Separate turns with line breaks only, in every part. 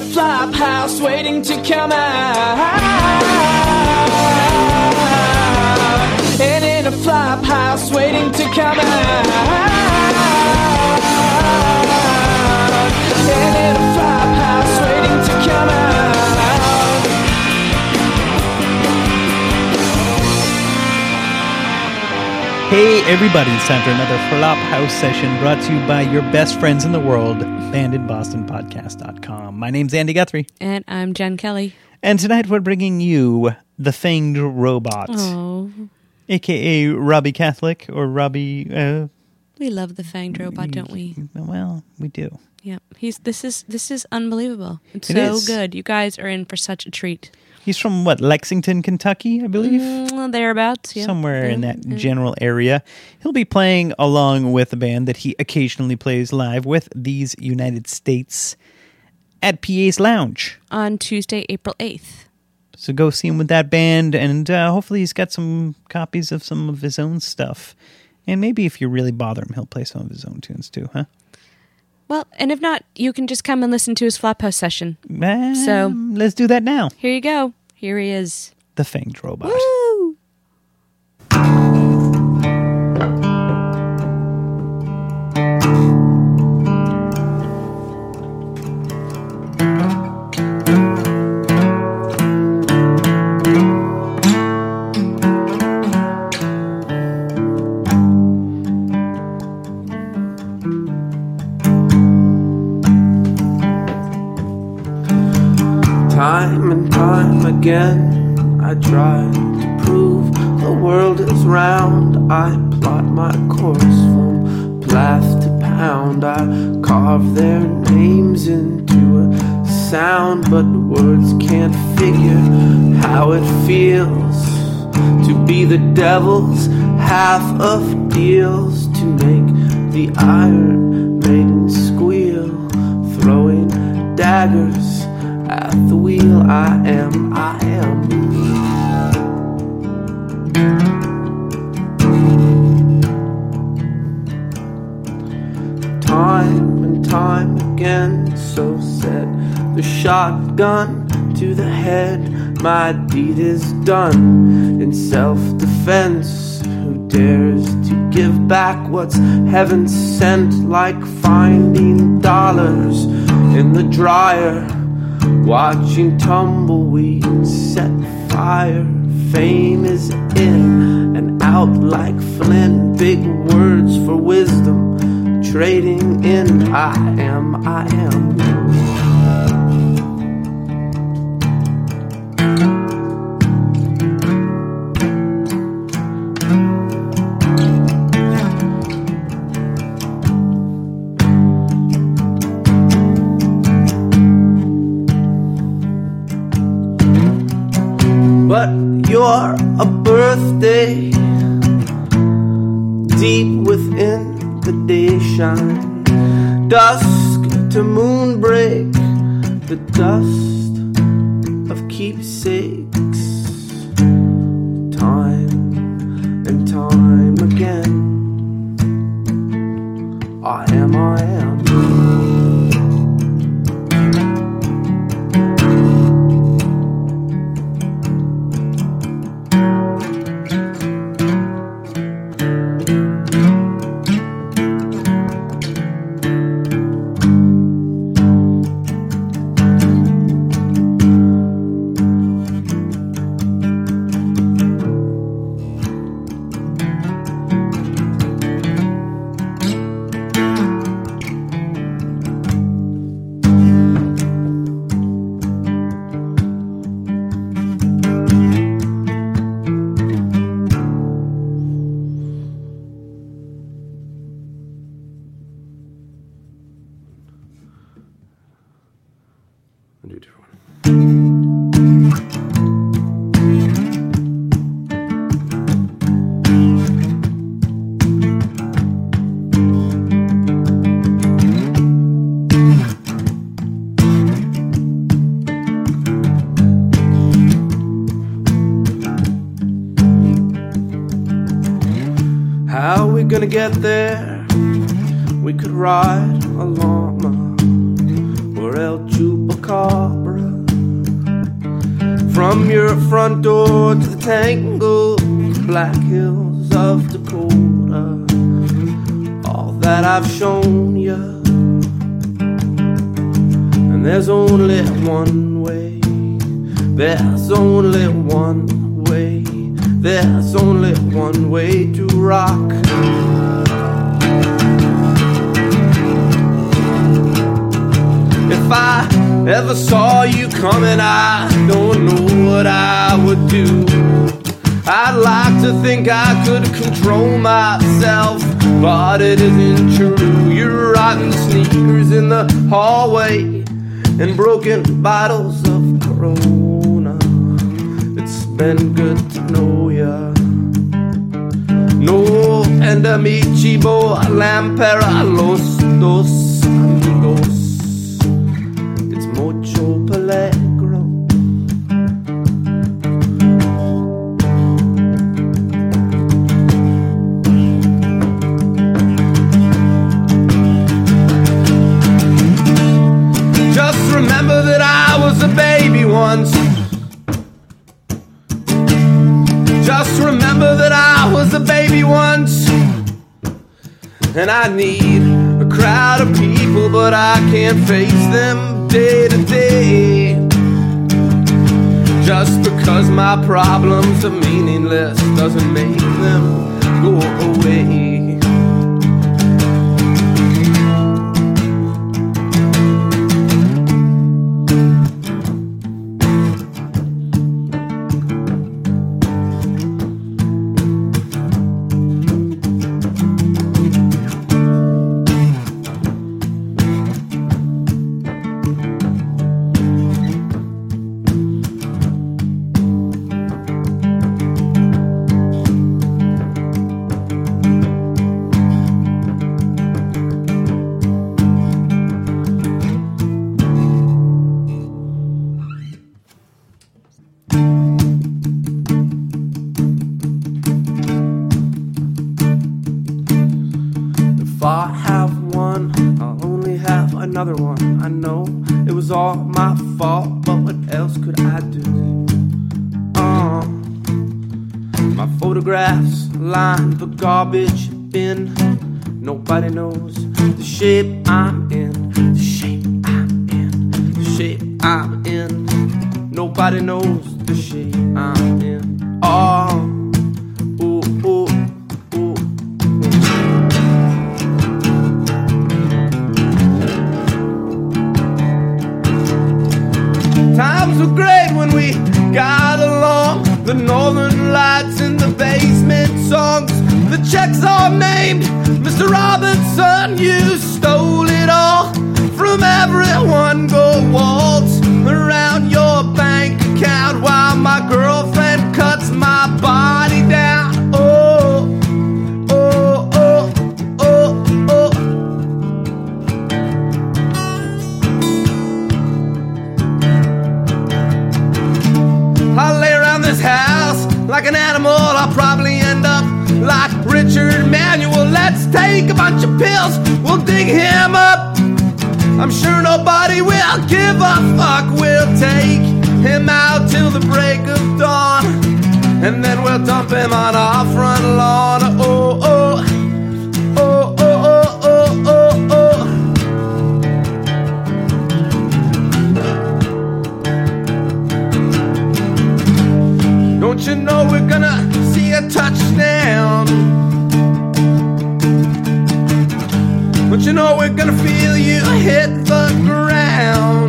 a flop house waiting to come out. And in a flop house waiting to come out.
Hey everybody, it's time for another Flop House session brought to you by your best friends in the world, bandsinbostonpodcast.com. My name's Andy Guthrie,
And I'm Jen Kelly.
and tonight we're bringing you The Fanged Robot,
Oh,
aka Robbie Catholic, or Robbie, uh,
we love the fanged robot, don't we?
well, we do.
Yeah, he's this is this is unbelievable. It's
It
so
is.
good. You guys are in for such a treat.
He's from, what, Lexington, Kentucky, I believe?
Mm, thereabouts, yeah.
Somewhere in that general area. He'll be playing along with a band that he occasionally plays live with, These United States, at PA's Lounge.
on Tuesday, April eighth.
So go see him with that band, and uh, hopefully he's got some copies of some of his own stuff. And maybe if you really bother him, he'll play some of his own tunes too, huh?
Well, and if not, you can just come and listen to his Flophouse session.
Um,
So-
let's do that now.
Here you go. Here he is.
The Fanged Robot.
Woo!
Deals to make the iron maiden squeal, throwing daggers at the wheel. I am, I am. Time and time again, so said the shotgun to the head. My deed is done in self defense. Dares to give back what's heaven sent, like finding dollars in the dryer? Watching tumbleweeds set fire. Fame is in and out like Flynn. Big words for wisdom. Trading in. I am, I am. Day shine. Dusk to moonbreak, the dust get there? We could ride a llama or El Chupacabra. From your front door to the tangled black hills of Dakota, all that I've shown you. And there's only one way, there's only one way, there's only one way to rock. If I ever saw you coming, I don't know what I would do. I'd like to think I could control myself, but it isn't true. You're rotten sneakers in the hallway and broken bottles of Corona. It's been good to know ya. No and amici,bo lampera los dos I need a crowd of people, but I can't face them day to day. Just because my problems are meaningless doesn't make them go away. Garbage checks all named Mr. Robinson. You stole it all from everyone. Go waltz around your bank account while my girlfriend cuts my body down. Oh, oh, oh, oh, oh. I lay around this house like an animal. I'll probably Take a bunch of pills. We'll dig him up. I'm sure nobody will give a fuck. We'll take him out till the break of dawn. And then we'll dump him on our front lawn. Oh, oh. Oh, oh, oh, oh, oh, oh. Don't you know we're gonna see a touchdown? You know we're gonna feel you hit the ground?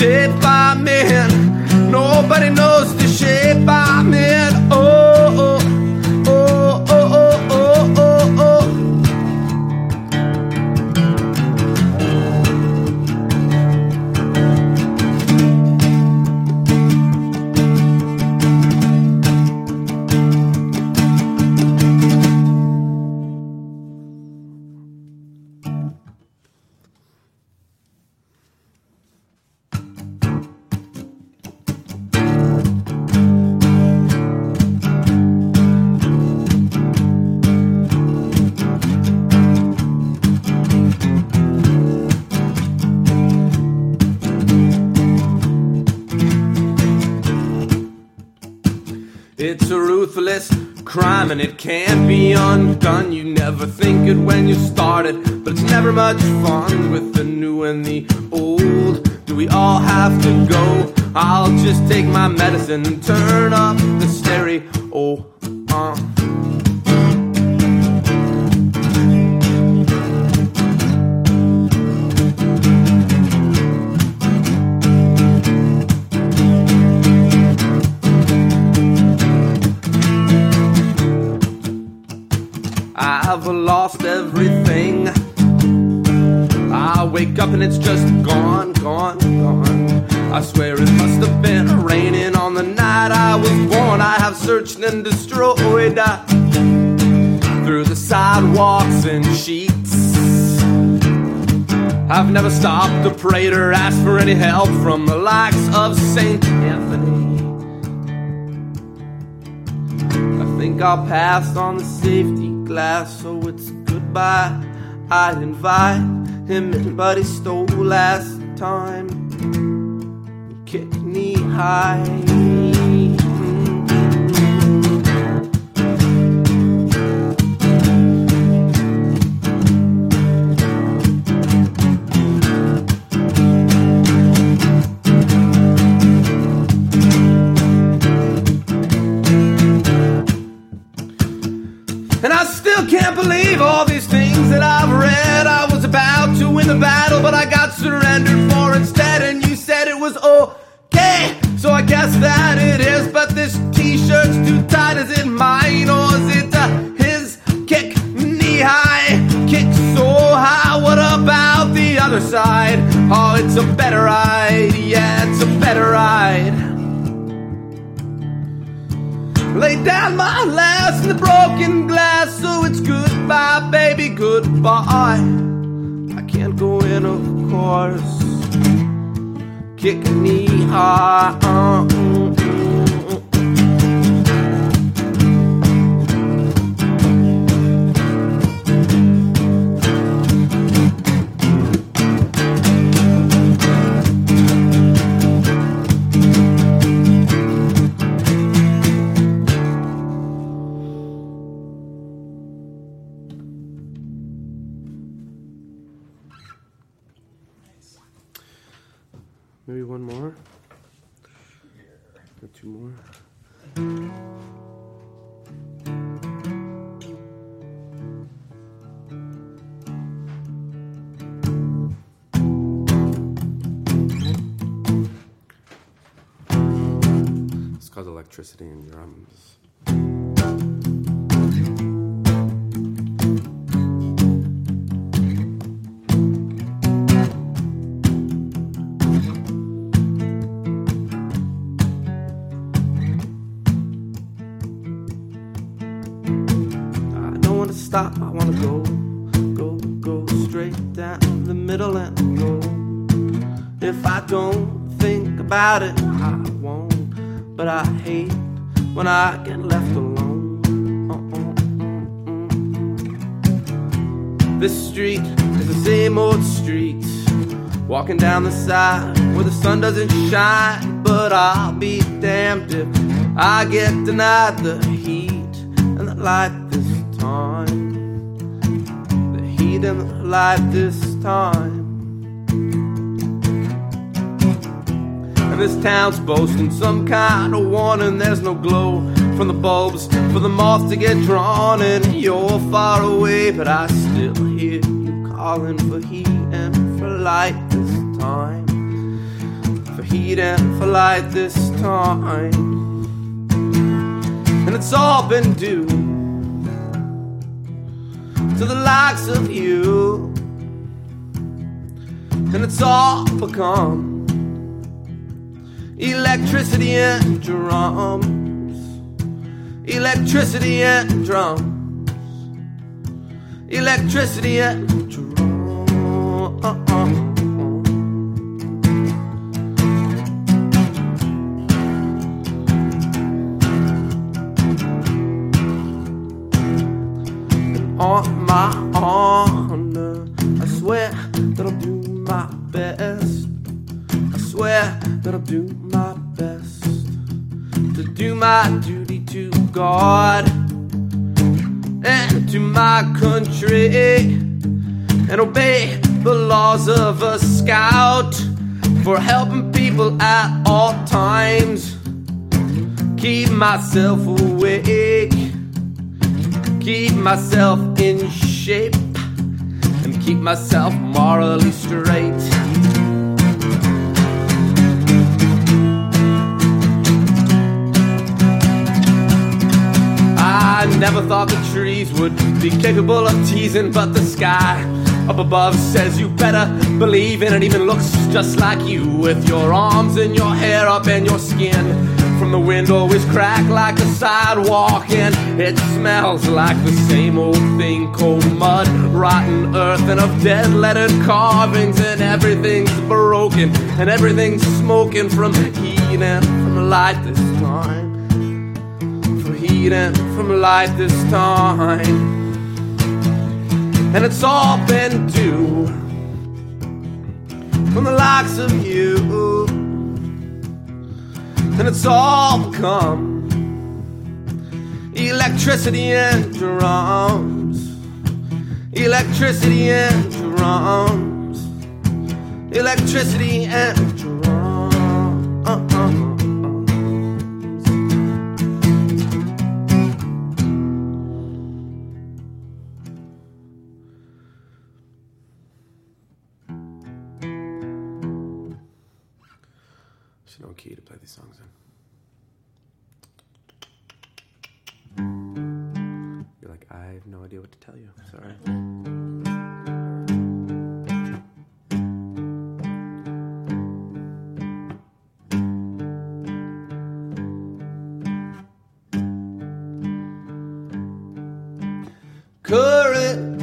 The shape I'm. Nobody knows It's a ruthless crime and it can't be undone. You never think it when you start it, but it's never much fun with the new and the old. Do we all have to go? I'll just take my medicine and turn up the stereo. Uh. Wake up and it's just gone, gone, gone. I swear it must have been raining on the night I was born. I have searched and destroyed uh, through the sidewalks and sheets. I've never stopped to pray or ask for any help from the likes of Saint Anthony. I think I'll pass on the safety glass, so it's goodbye. I invite him but he stole last time. Kick knee high. And I still can't believe all these it's a better ride. Yeah, it's a better ride. Lay down my last in the broken glass, so it's goodbye, baby, goodbye. I can't go in, of course. Kick knee high. uh, mm, mm. More? It's called electricity in drums. Stop, I want to go, go, go straight down the middle and go. If I don't think about it, I won't. But I hate when I get left alone. Uh-uh, uh-uh, uh-uh. This street is the same old street. Walking down the side where the sun doesn't shine. But I'll be damned if I get denied the heat and the light Heat and this time. And this town's boasting some kind of warning. There's no glow from the bulbs for the moth to get drawn in. You're far away, but I still hear you calling for heat and for light this time. For heat and for light this time. And it's all been due to the likes of you. And it's all become electricity and drums. Electricity and drums. Electricity and drums. Best. I swear that I'll do my best to do my duty to God and to my country and obey the laws of a scout for helping people at all times. Keep myself awake keep myself in shape and keep myself morally straight. Never thought the trees would be capable of teasing, but the sky up above says you better believe in it. Even looks just like you with your arms and your hair up and your skin. From the window is cracked like a sidewalk and it smells like the same old thing. Cold mud rotten earth and of dead lettered carvings and everything's broken and everything's smoking from heat and from light this time and from light this time. And it's all been due from the likes of you. And it's all become electricity and drums, electricity and drums, electricity and drums. There's have no idea what to tell you. Sorry. Current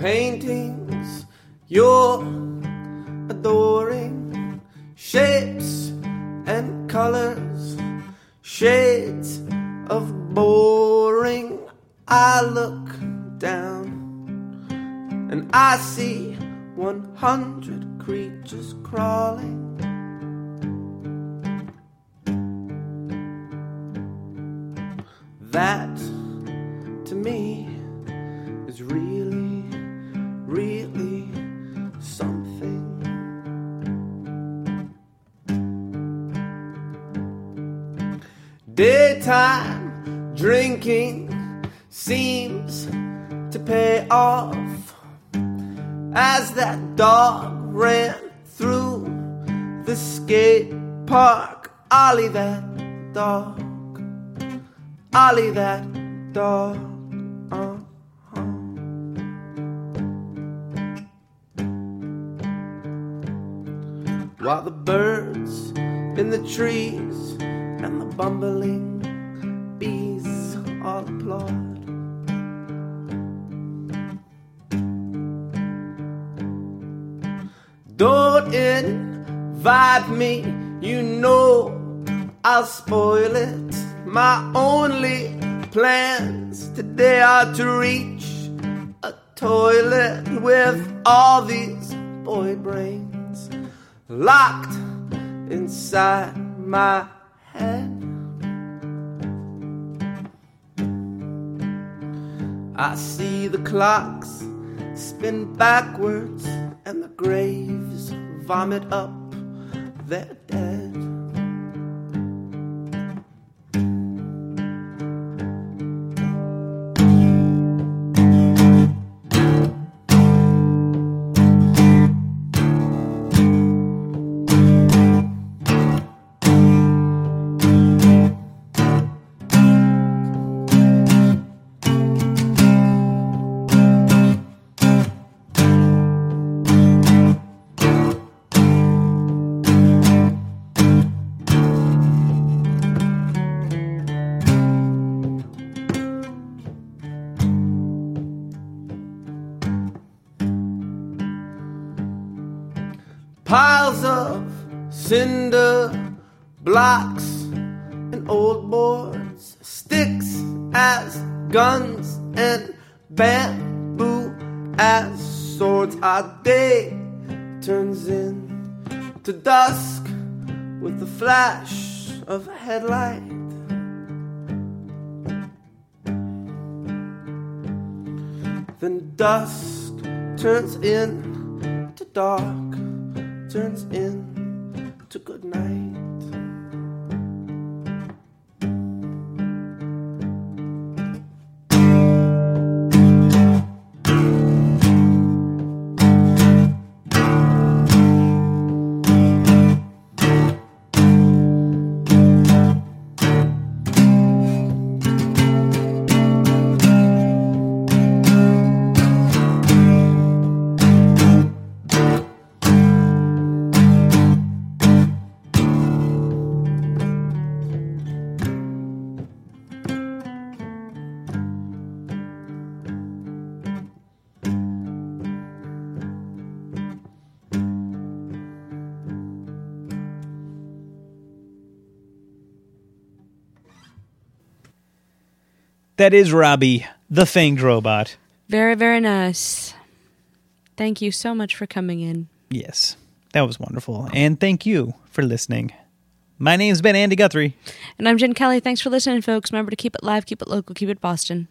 paintings, you're adoring shapes and colors, shades I see 100 creatures crawling. That to me is really, really something. Daytime drinking seems to pay off as that dog ran through the skate park. Ollie that dog, Ollie that dog. uh-huh. While the birds in the trees and the bumbling bees all applaud. Invite me, you know I'll spoil it. My only plans today are to reach a toilet with all these boy brains locked inside my head. I see the clocks spin backwards and the graves vomit up their dead. Walls of cinder blocks and old boards, sticks as guns and bamboo as swords. Our day turns into dusk with the flash of a headlight. Then dusk turns into dark, turns into good night.
That is Robbie, the Fanged Robot.
Very, very nice. Thank you so much for coming in.
Yes, that was wonderful. And thank you for listening. My name's been Andy Guthrie.
And I'm Jen Kelly. Thanks for listening, folks. Remember to keep it live, keep it local, keep it Boston.